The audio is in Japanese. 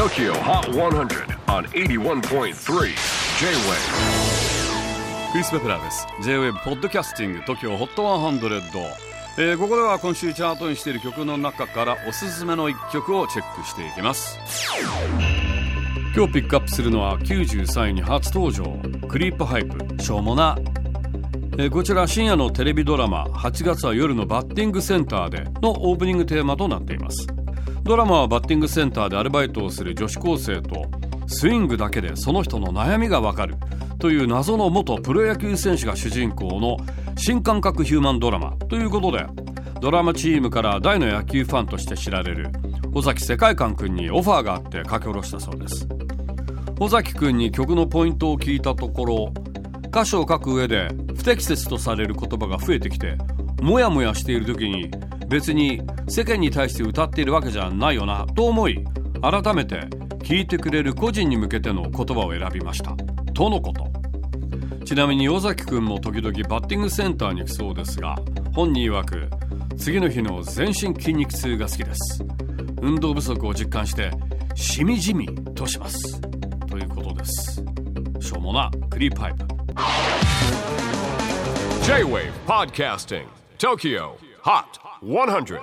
TOKYO HOT 100 on 81.3 J-WAVE. クリス・ベプラーです。J-WAVE ポッドキャスティング TOKYO HOT 100、えー、ここでは今週チャートにしている曲の中からおすすめの一曲をチェックしていきます。今日ピックアップするのは93位に初登場。クリープハイプ。しょうもな。えー、こちら深夜のテレビドラマ「8月は夜のバッティングセンターで」のオープニングテーマとなっています。ドラマはバッティングセンターでアルバイトをする女子高生とスイングだけでその人の悩みがわかるという謎の元プロ野球選手が主人公の新感覚ヒューマンドラマ。ということでドラマチームから大の野球ファンとして知られる尾崎世界観君にオファーがあって書き下ろしたそうです。尾崎君に曲のポイントを聞いたところ歌詞を書く上で不適切とされる言葉が増えてきてモヤモヤしている時に別に世間に対して歌っているわけじゃないよなと思い改めて聴いてくれる個人に向けての言葉を選びました。とのこと。ちなみに尾崎君も時々バッティングセンターに行くそうですが本人曰く次の日の全身筋肉痛が好きです。運動不足を実感してしみじみとします。ということです。しょうもなクリーパイプ。J-WAVE PODCASTING TOKYO. HOT 100